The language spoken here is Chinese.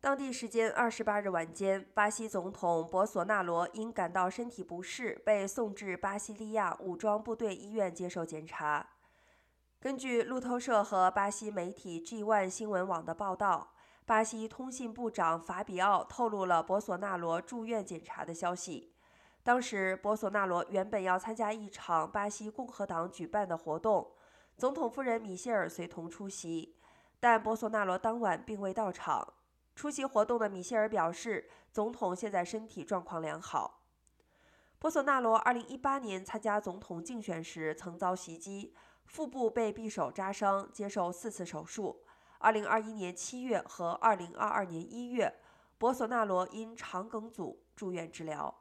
当地时间二十八日晚间，巴西总统博索纳罗因感到身体不适，被送至巴西利亚武装部队医院接受检查。根据路透社和巴西媒体 G1 新闻网的报道，巴西通信部长法比奥透露了博索纳罗住院检查的消息。当时，博索纳罗原本要参加一场巴西共和党举办的活动，总统夫人米歇尔随同出席，但博索纳罗当晚并未到场。出席活动的米歇尔表示，总统现在身体状况良好。博索纳罗2018年参加总统竞选时曾遭袭击，腹部被匕首扎伤，接受四次手术。2021年7月和2022年1月，博索纳罗因肠梗阻住院治疗。